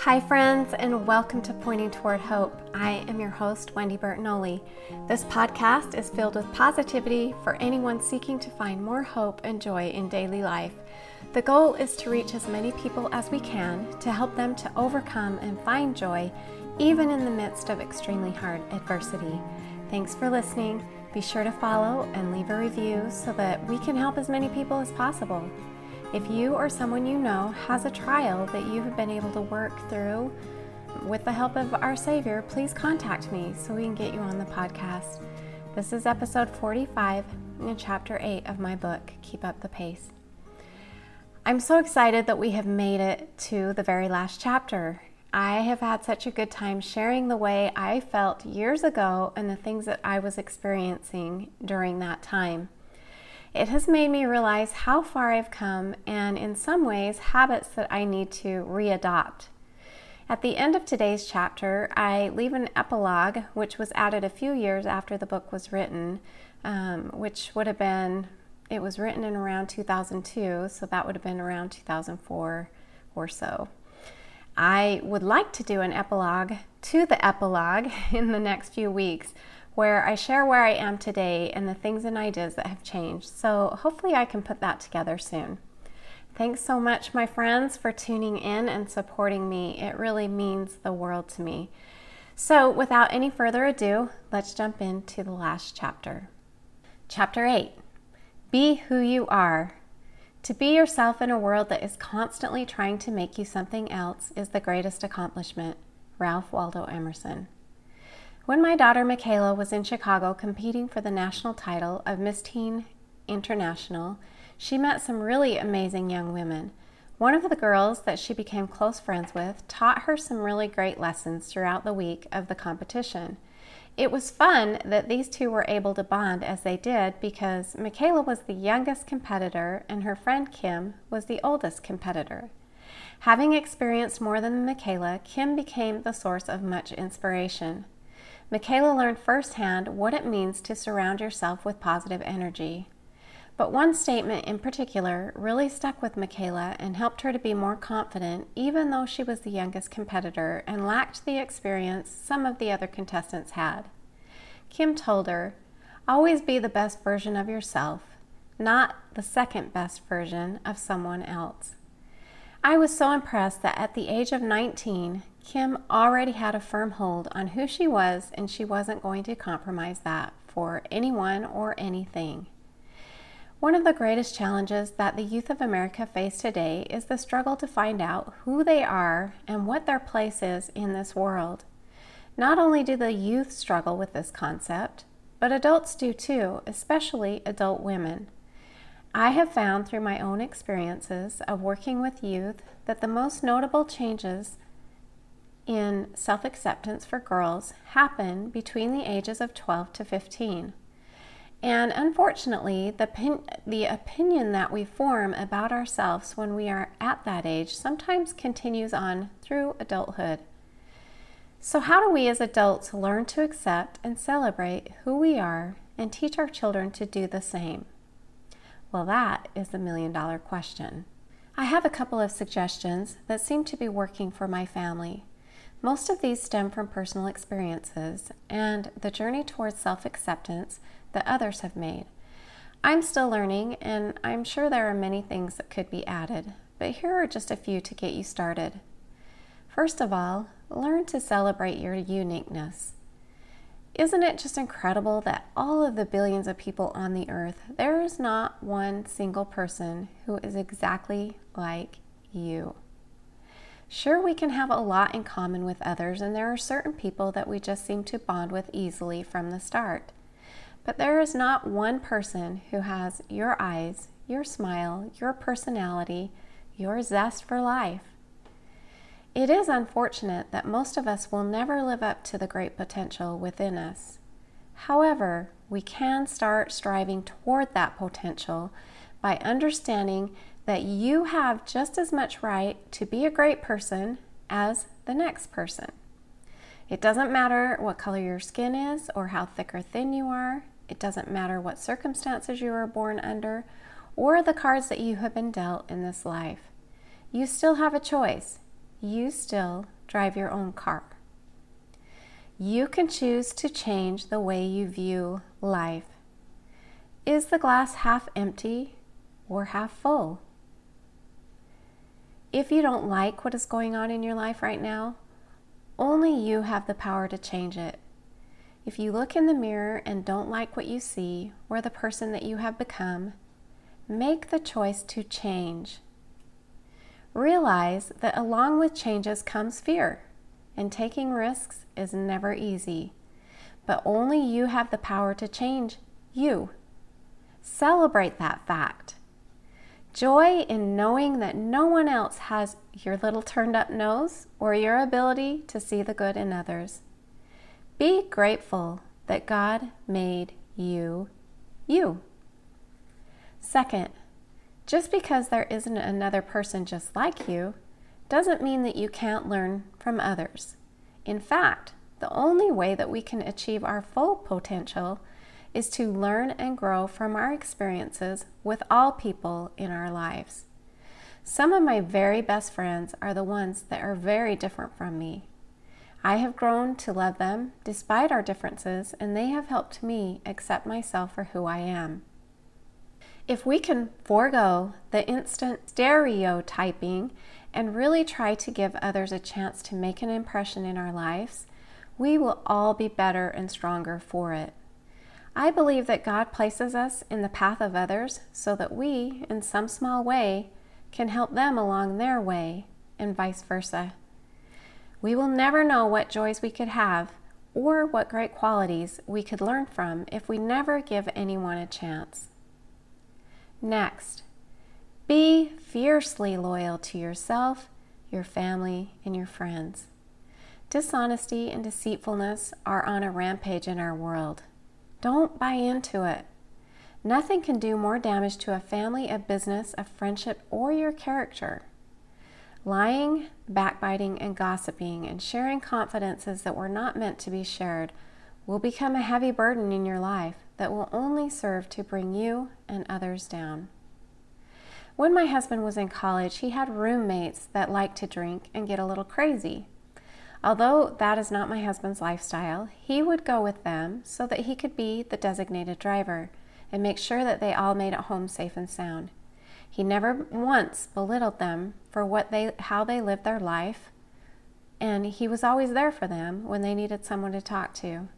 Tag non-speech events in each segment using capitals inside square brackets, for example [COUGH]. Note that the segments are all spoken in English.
Hi, friends, and welcome to Pointing Toward Hope. I am your host, Wendy Bertinoli. This podcast is filled with positivity for anyone seeking to find more hope and joy in daily life. The goal is to reach as many people as we can to help them to overcome and find joy even in the midst of extremely hard adversity. Thanks for listening. Be sure to follow and leave a review so that we can help as many people as possible. If you or someone you know has a trial that you have been able to work through with the help of our Savior, please contact me so we can get you on the podcast. This is episode 45 in chapter 8 of my book, Keep Up the Pace. I'm so excited that we have made it to the very last chapter. I have had such a good time sharing the way I felt years ago and the things that I was experiencing during that time. It has made me realize how far I've come and, in some ways, habits that I need to readopt. At the end of today's chapter, I leave an epilogue, which was added a few years after the book was written, um, which would have been, it was written in around 2002, so that would have been around 2004 or so. I would like to do an epilogue to the epilogue [LAUGHS] in the next few weeks, where I share where I am today and the things and ideas that have changed. So hopefully I can put that together soon. Thanks so much, my friends, for tuning in and supporting me. It really means the world to me. So, without any further ado, let's jump into the last chapter. Chapter 8 Be who you are. To be yourself in a world that is constantly trying to make you something else is the greatest accomplishment. Ralph Waldo Emerson. When my daughter Michaela was in Chicago competing for the national title of Miss Teen International, she met some really amazing young women. One of the girls that she became close friends with taught her some really great lessons throughout the week of the competition. It was fun that these two were able to bond as they did because Michaela was the youngest competitor and her friend Kim was the oldest competitor. Having experienced more than Michaela, Kim became the source of much inspiration. Michaela learned firsthand what it means to surround yourself with positive energy. But one statement in particular really stuck with Michaela and helped her to be more confident, even though she was the youngest competitor and lacked the experience some of the other contestants had. Kim told her, Always be the best version of yourself, not the second best version of someone else. I was so impressed that at the age of 19, Kim already had a firm hold on who she was, and she wasn't going to compromise that for anyone or anything. One of the greatest challenges that the youth of America face today is the struggle to find out who they are and what their place is in this world. Not only do the youth struggle with this concept, but adults do too, especially adult women. I have found through my own experiences of working with youth that the most notable changes in self acceptance for girls happen between the ages of 12 to 15. And unfortunately, the, pin- the opinion that we form about ourselves when we are at that age sometimes continues on through adulthood. So, how do we as adults learn to accept and celebrate who we are and teach our children to do the same? Well, that is the million dollar question. I have a couple of suggestions that seem to be working for my family. Most of these stem from personal experiences and the journey towards self acceptance that others have made. I'm still learning, and I'm sure there are many things that could be added, but here are just a few to get you started. First of all, learn to celebrate your uniqueness. Isn't it just incredible that all of the billions of people on the earth, there is not one single person who is exactly like you? Sure, we can have a lot in common with others, and there are certain people that we just seem to bond with easily from the start. But there is not one person who has your eyes, your smile, your personality, your zest for life. It is unfortunate that most of us will never live up to the great potential within us. However, we can start striving toward that potential by understanding that you have just as much right to be a great person as the next person. It doesn't matter what color your skin is or how thick or thin you are. It doesn't matter what circumstances you were born under or the cards that you have been dealt in this life. You still have a choice. You still drive your own car. You can choose to change the way you view life. Is the glass half empty or half full? If you don't like what is going on in your life right now, only you have the power to change it. If you look in the mirror and don't like what you see or the person that you have become, make the choice to change. Realize that along with changes comes fear, and taking risks is never easy. But only you have the power to change you. Celebrate that fact. Joy in knowing that no one else has your little turned up nose or your ability to see the good in others. Be grateful that God made you you. Second, just because there isn't another person just like you doesn't mean that you can't learn from others. In fact, the only way that we can achieve our full potential is to learn and grow from our experiences with all people in our lives. Some of my very best friends are the ones that are very different from me. I have grown to love them despite our differences, and they have helped me accept myself for who I am. If we can forego the instant stereotyping and really try to give others a chance to make an impression in our lives, we will all be better and stronger for it. I believe that God places us in the path of others so that we, in some small way, can help them along their way, and vice versa. We will never know what joys we could have or what great qualities we could learn from if we never give anyone a chance. Next, be fiercely loyal to yourself, your family, and your friends. Dishonesty and deceitfulness are on a rampage in our world. Don't buy into it. Nothing can do more damage to a family, a business, a friendship, or your character Lying, backbiting, and gossiping, and sharing confidences that were not meant to be shared will become a heavy burden in your life that will only serve to bring you and others down. When my husband was in college, he had roommates that liked to drink and get a little crazy. Although that is not my husband's lifestyle, he would go with them so that he could be the designated driver and make sure that they all made it home safe and sound. He never once belittled them for what they how they lived their life, and he was always there for them when they needed someone to talk to.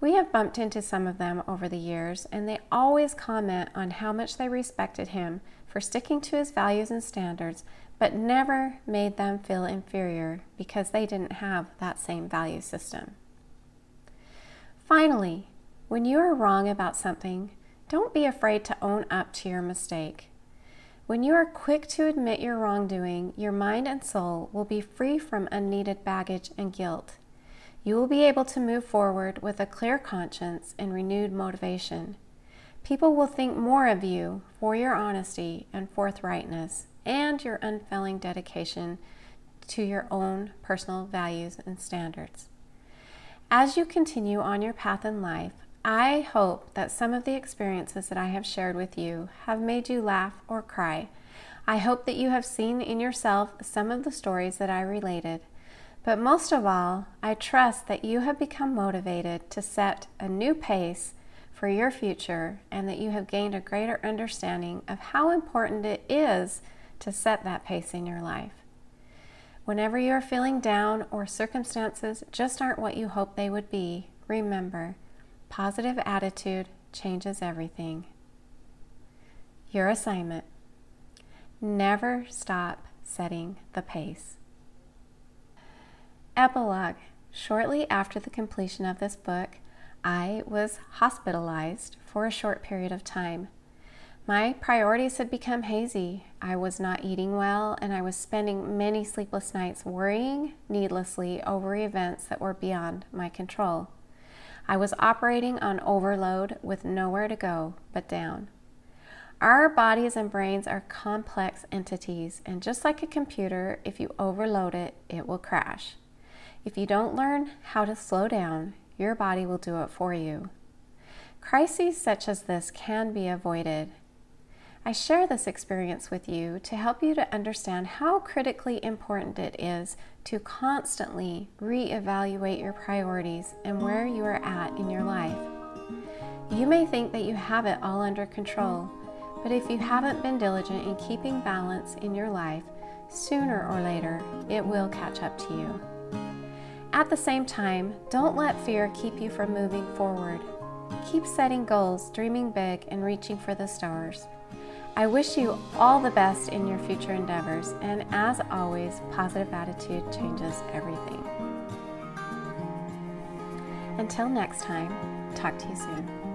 We have bumped into some of them over the years, and they always comment on how much they respected him for sticking to his values and standards, but never made them feel inferior because they didn't have that same value system. Finally, when you are wrong about something, don't be afraid to own up to your mistake. When you are quick to admit your wrongdoing, your mind and soul will be free from unneeded baggage and guilt. You will be able to move forward with a clear conscience and renewed motivation. People will think more of you for your honesty and forthrightness and your unfailing dedication to your own personal values and standards. As you continue on your path in life, I hope that some of the experiences that I have shared with you have made you laugh or cry. I hope that you have seen in yourself some of the stories that I related. But most of all, I trust that you have become motivated to set a new pace for your future and that you have gained a greater understanding of how important it is to set that pace in your life. Whenever you are feeling down or circumstances just aren't what you hoped they would be, remember Positive attitude changes everything. Your assignment never stop setting the pace. Epilogue Shortly after the completion of this book, I was hospitalized for a short period of time. My priorities had become hazy. I was not eating well, and I was spending many sleepless nights worrying needlessly over events that were beyond my control. I was operating on overload with nowhere to go but down. Our bodies and brains are complex entities, and just like a computer, if you overload it, it will crash. If you don't learn how to slow down, your body will do it for you. Crises such as this can be avoided. I share this experience with you to help you to understand how critically important it is to constantly reevaluate your priorities and where you are at in your life. You may think that you have it all under control, but if you haven't been diligent in keeping balance in your life, sooner or later it will catch up to you. At the same time, don't let fear keep you from moving forward. Keep setting goals, dreaming big, and reaching for the stars. I wish you all the best in your future endeavors, and as always, positive attitude changes everything. Until next time, talk to you soon.